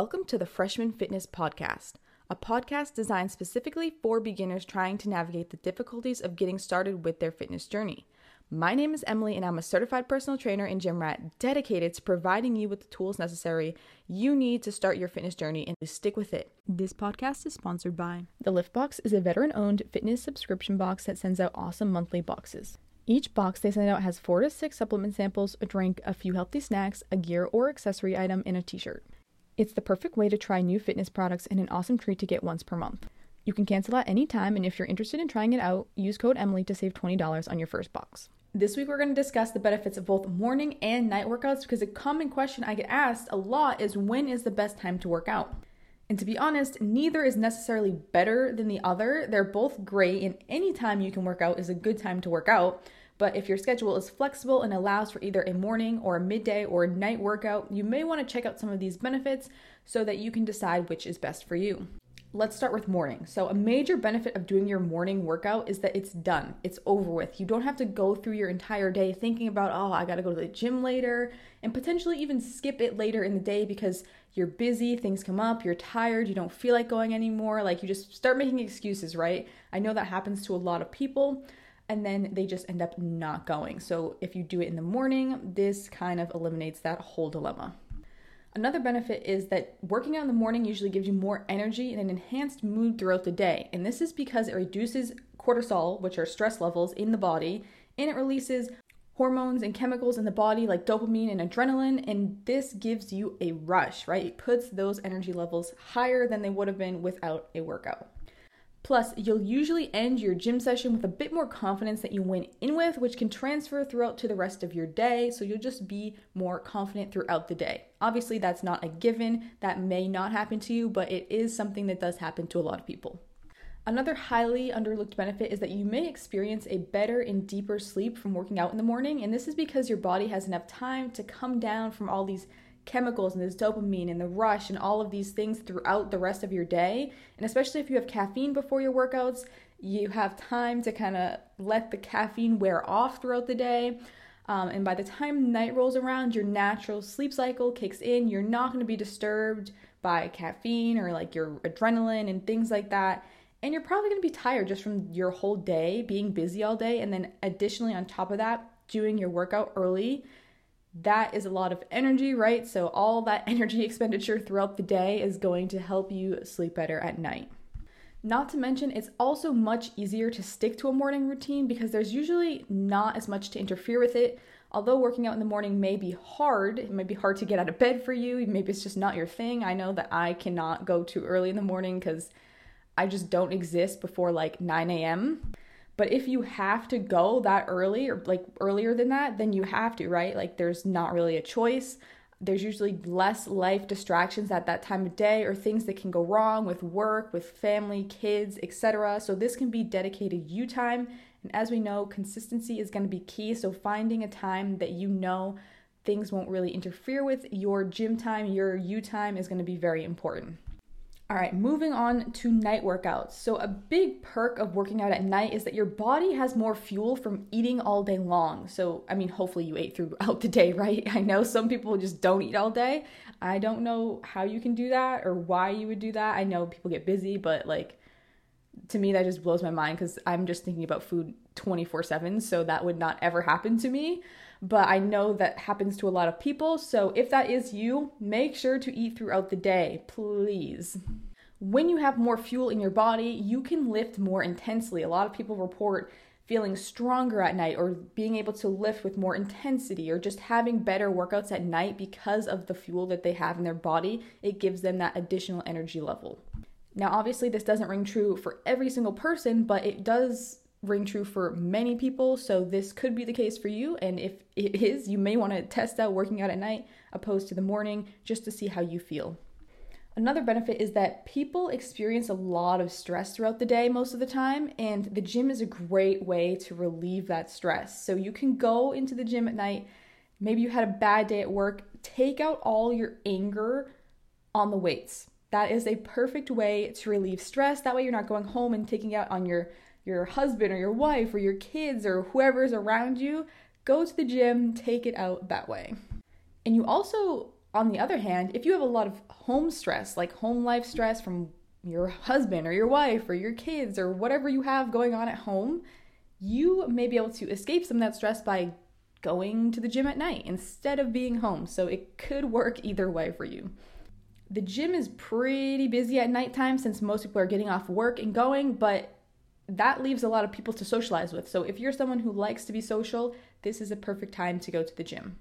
Welcome to the Freshman Fitness Podcast, a podcast designed specifically for beginners trying to navigate the difficulties of getting started with their fitness journey. My name is Emily, and I'm a certified personal trainer and gym rat dedicated to providing you with the tools necessary you need to start your fitness journey and to stick with it. This podcast is sponsored by The Lift Box is a veteran owned fitness subscription box that sends out awesome monthly boxes. Each box they send out has four to six supplement samples, a drink, a few healthy snacks, a gear or accessory item, and a t shirt. It's the perfect way to try new fitness products and an awesome treat to get once per month. You can cancel at any time, and if you're interested in trying it out, use code Emily to save $20 on your first box. This week, we're going to discuss the benefits of both morning and night workouts because a common question I get asked a lot is when is the best time to work out? And to be honest, neither is necessarily better than the other. They're both great, and any time you can work out is a good time to work out. But if your schedule is flexible and allows for either a morning or a midday or a night workout, you may want to check out some of these benefits so that you can decide which is best for you. Let's start with morning. So, a major benefit of doing your morning workout is that it's done, it's over with. You don't have to go through your entire day thinking about, oh, I gotta go to the gym later, and potentially even skip it later in the day because you're busy, things come up, you're tired, you don't feel like going anymore. Like, you just start making excuses, right? I know that happens to a lot of people and then they just end up not going. So if you do it in the morning, this kind of eliminates that whole dilemma. Another benefit is that working out in the morning usually gives you more energy and an enhanced mood throughout the day. And this is because it reduces cortisol, which are stress levels in the body, and it releases hormones and chemicals in the body like dopamine and adrenaline. And this gives you a rush, right? It puts those energy levels higher than they would have been without a workout. Plus, you'll usually end your gym session with a bit more confidence that you went in with, which can transfer throughout to the rest of your day. So you'll just be more confident throughout the day. Obviously, that's not a given. That may not happen to you, but it is something that does happen to a lot of people. Another highly underlooked benefit is that you may experience a better and deeper sleep from working out in the morning, and this is because your body has enough time to come down from all these chemicals and this dopamine and the rush and all of these things throughout the rest of your day. And especially if you have caffeine before your workouts, you have time to kind of let the caffeine wear off throughout the day. Um, and by the time night rolls around, your natural sleep cycle kicks in. You're not going to be disturbed by caffeine or like your adrenaline and things like that. And you're probably going to be tired just from your whole day being busy all day. And then, additionally, on top of that, doing your workout early that is a lot of energy, right? So, all that energy expenditure throughout the day is going to help you sleep better at night. Not to mention, it's also much easier to stick to a morning routine because there's usually not as much to interfere with it. Although working out in the morning may be hard, it might be hard to get out of bed for you, maybe it's just not your thing. I know that I cannot go too early in the morning because I just don't exist before like 9 a.m. But if you have to go that early or like earlier than that, then you have to, right? Like there's not really a choice. There's usually less life distractions at that time of day or things that can go wrong with work, with family, kids, etc. So this can be dedicated you time. And as we know, consistency is going to be key. So finding a time that you know things won't really interfere with your gym time, your you time is going to be very important. All right, moving on to night workouts. So, a big perk of working out at night is that your body has more fuel from eating all day long. So, I mean, hopefully you ate throughout the day, right? I know some people just don't eat all day. I don't know how you can do that or why you would do that. I know people get busy, but like to me, that just blows my mind because I'm just thinking about food 24 7. So, that would not ever happen to me but I know that happens to a lot of people. So if that is you, make sure to eat throughout the day, please. When you have more fuel in your body, you can lift more intensely. A lot of people report feeling stronger at night or being able to lift with more intensity or just having better workouts at night because of the fuel that they have in their body. It gives them that additional energy level. Now, obviously, this doesn't ring true for every single person, but it does ring true for many people, so this could be the case for you. And if it is, you may want to test out working out at night opposed to the morning just to see how you feel. Another benefit is that people experience a lot of stress throughout the day most of the time, and the gym is a great way to relieve that stress. So you can go into the gym at night, maybe you had a bad day at work, take out all your anger on the weights. That is a perfect way to relieve stress. That way, you're not going home and taking out on your your husband or your wife or your kids or whoever's around you, go to the gym, take it out that way. And you also on the other hand, if you have a lot of home stress, like home life stress from your husband or your wife or your kids or whatever you have going on at home, you may be able to escape some of that stress by going to the gym at night instead of being home. So it could work either way for you. The gym is pretty busy at nighttime since most people are getting off work and going, but that leaves a lot of people to socialize with. So if you're someone who likes to be social, this is a perfect time to go to the gym.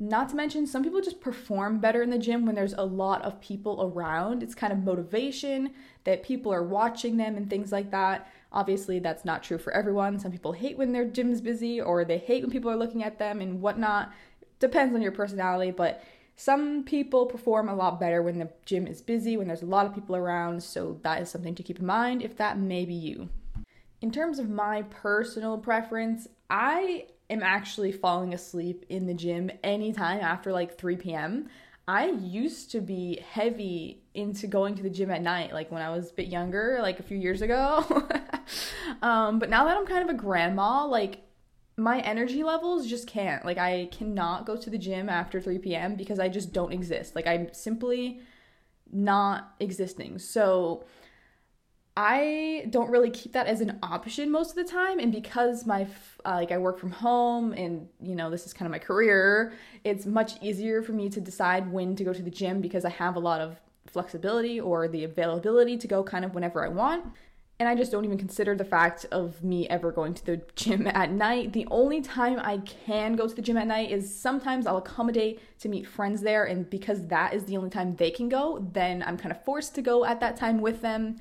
Not to mention, some people just perform better in the gym when there's a lot of people around. It's kind of motivation that people are watching them and things like that. Obviously, that's not true for everyone. Some people hate when their gym's busy or they hate when people are looking at them and whatnot. Depends on your personality, but some people perform a lot better when the gym is busy, when there's a lot of people around. So, that is something to keep in mind if that may be you. In terms of my personal preference, I am actually falling asleep in the gym anytime after like 3 p.m. I used to be heavy into going to the gym at night, like when I was a bit younger, like a few years ago. um, but now that I'm kind of a grandma, like my energy levels just can't. Like I cannot go to the gym after 3 p.m. because I just don't exist. Like I'm simply not existing. So I don't really keep that as an option most of the time and because my uh, like I work from home and you know this is kind of my career it's much easier for me to decide when to go to the gym because I have a lot of flexibility or the availability to go kind of whenever I want and I just don't even consider the fact of me ever going to the gym at night. The only time I can go to the gym at night is sometimes I'll accommodate to meet friends there, and because that is the only time they can go, then I'm kind of forced to go at that time with them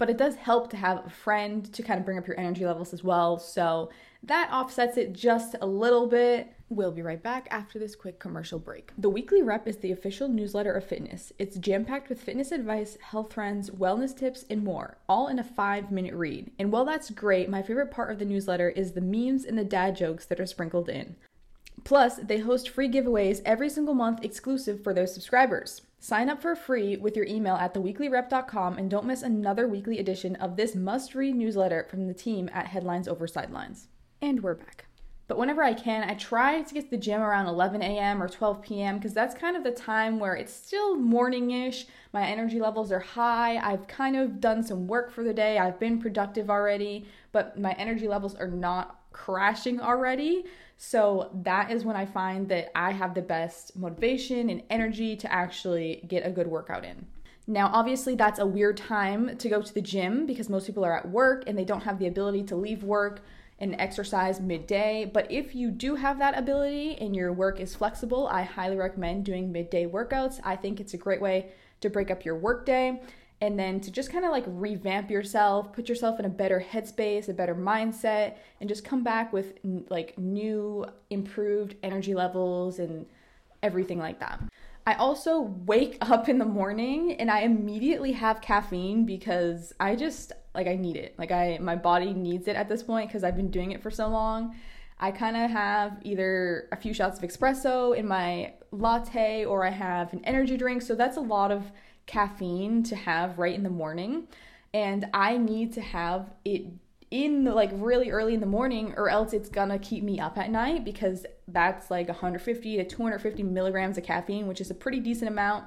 but it does help to have a friend to kind of bring up your energy levels as well. So that offsets it just a little bit. We'll be right back after this quick commercial break. The Weekly Rep is the official newsletter of fitness. It's jam packed with fitness advice, health trends, wellness tips, and more, all in a five minute read. And while that's great, my favorite part of the newsletter is the memes and the dad jokes that are sprinkled in. Plus, they host free giveaways every single month exclusive for their subscribers. Sign up for free with your email at theweeklyrep.com and don't miss another weekly edition of this must read newsletter from the team at Headlines Over Sidelines. And we're back. But whenever I can, I try to get to the gym around 11 a.m. or 12 p.m. because that's kind of the time where it's still morningish. My energy levels are high. I've kind of done some work for the day. I've been productive already, but my energy levels are not crashing already. So that is when I find that I have the best motivation and energy to actually get a good workout in. Now, obviously, that's a weird time to go to the gym because most people are at work and they don't have the ability to leave work and exercise midday. But if you do have that ability and your work is flexible, I highly recommend doing midday workouts. I think it's a great way to break up your workday and then to just kind of like revamp yourself, put yourself in a better headspace, a better mindset, and just come back with like new, improved energy levels and everything like that. I also wake up in the morning and I immediately have caffeine because I just like I need it. Like I my body needs it at this point because I've been doing it for so long. I kind of have either a few shots of espresso in my latte or I have an energy drink. So that's a lot of caffeine to have right in the morning and I need to have it in the, like really early in the morning or else it's gonna keep me up at night because that's like 150 to 250 milligrams of caffeine which is a pretty decent amount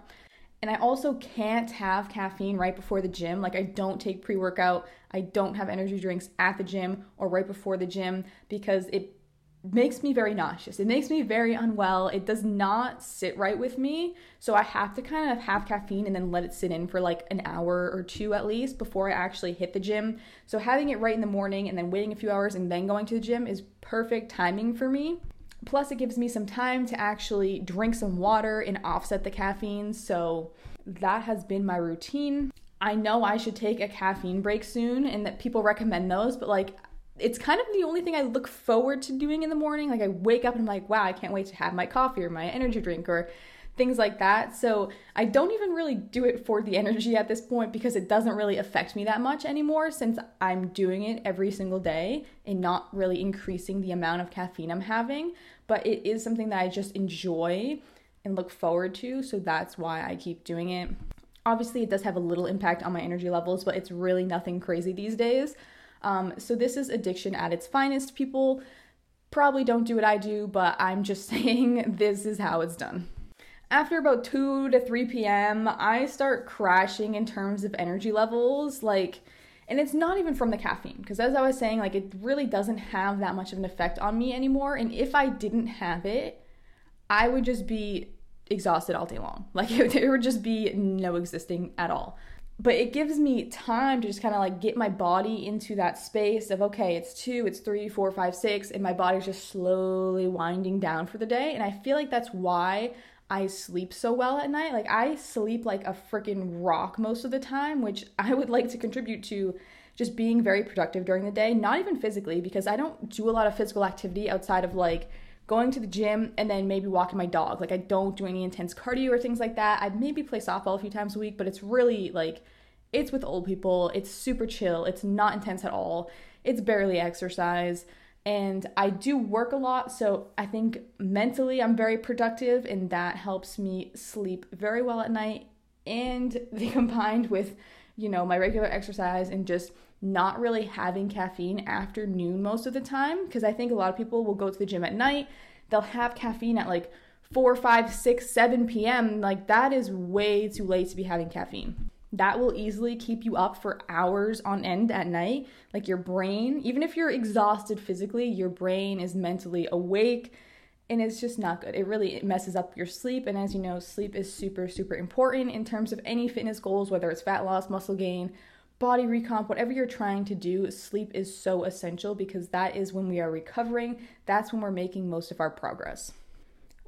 and I also can't have caffeine right before the gym. Like, I don't take pre workout, I don't have energy drinks at the gym or right before the gym because it makes me very nauseous. It makes me very unwell. It does not sit right with me. So I have to kind of have caffeine and then let it sit in for like an hour or two at least before I actually hit the gym. So having it right in the morning and then waiting a few hours and then going to the gym is perfect timing for me. Plus, it gives me some time to actually drink some water and offset the caffeine. So that has been my routine. I know I should take a caffeine break soon and that people recommend those, but like it's kind of the only thing I look forward to doing in the morning. Like I wake up and I'm like, wow, I can't wait to have my coffee or my energy drink or things like that. So I don't even really do it for the energy at this point because it doesn't really affect me that much anymore since I'm doing it every single day and not really increasing the amount of caffeine I'm having. But it is something that I just enjoy and look forward to. So that's why I keep doing it. Obviously, it does have a little impact on my energy levels, but it's really nothing crazy these days. Um, so this is addiction at its finest. People probably don't do what I do, but I'm just saying this is how it's done. after about 2 to 3 p.m., I start crashing in terms of energy levels. Like, and it's not even from the caffeine, because as I was saying, like, it really doesn't have that much of an effect on me anymore. And if I didn't have it, I would just be exhausted all day long. Like, it, would just be no existing at all but it gives me time to just kind of like get my body into that space of okay it's two it's three four five six and my body's just slowly winding down for the day. And i feel like that's why i sleep so well at night. Like i sleep like a freaking rock most of the time which i would like to contribute to just being very productive during the day not even physically because i don't do a lot of physical activity outside of like going to the gym and then maybe walking my dog. Like I don't do any intense cardio or things like that. I maybe play softball a few times a week, but it's really like it's with old people. It's super chill. It's not intense at all. It's barely exercise. And I do work a lot, so I think mentally I'm very productive, and that helps me sleep very well at night. And the combined with, you know, my regular exercise and just not really having caffeine after noon most of the time because I think a lot of people will go to the gym at night, they'll have caffeine at like 4, 5, 6, 7 p.m. Like that is way too late to be having caffeine. That will easily keep you up for hours on end at night. Like your brain, even if you're exhausted physically, your brain is mentally awake and it's just not good. It really it messes up your sleep. And as you know, sleep is super, super important in terms of any fitness goals, whether it's fat loss, muscle gain, body recomp, whatever you're trying to do, sleep is so essential because that is when we are recovering. That's when we're making most of our progress.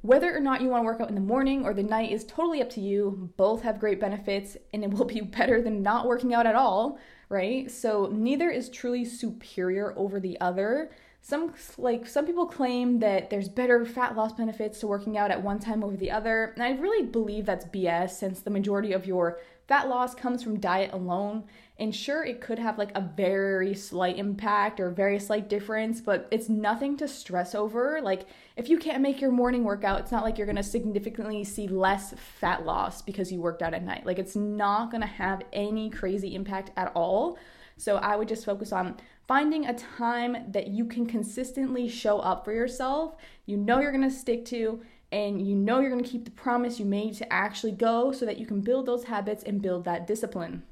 Whether or not you want to work out in the morning or the night is totally up to you. Both have great benefits and it will be better than not working out at all, right? So neither is truly superior over the other. Some like some people claim that there's better fat loss benefits to working out at one time over the other, and I really believe that's BS since the majority of your fat loss comes from diet alone and sure, it could have like a very slight impact or very slight difference, but it's nothing to stress over. Like, if you can't make your morning workout, it's not like you're gonna significantly see less fat loss because you worked out at night. Like, it's not gonna have any crazy impact at all. So, I would just focus on finding a time that you can consistently show up for yourself, you know you're gonna stick to, and you know you're gonna keep the promise you made to actually go so that you can build those habits and build that discipline.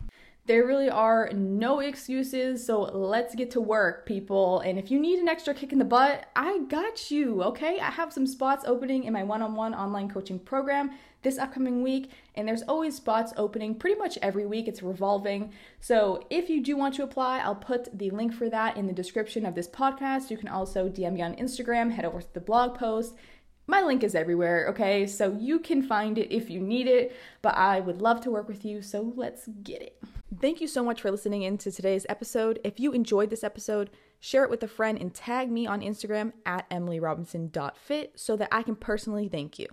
There really are no excuses, so let's get to work, people. And if you need an extra kick in the butt, I got you, okay? I have some spots opening in my one on one online coaching program this upcoming week, and there's always spots opening pretty much every week. It's revolving. So if you do want to apply, I'll put the link for that in the description of this podcast. You can also DM me on Instagram, head over to the blog post my link is everywhere, okay? So you can find it if you need it, but I would love to work with you, so let's get it. Thank you so much for listening in to today's episode. If you enjoyed this episode, share it with a friend and tag me on Instagram at emilyrobinson.fit so that I can personally thank you.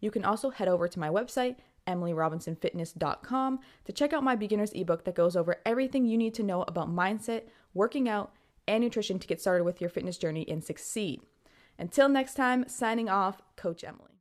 You can also head over to my website, emilyrobinsonfitness.com, to check out my beginner's ebook that goes over everything you need to know about mindset, working out, and nutrition to get started with your fitness journey and succeed. Until next time, signing off, Coach Emily.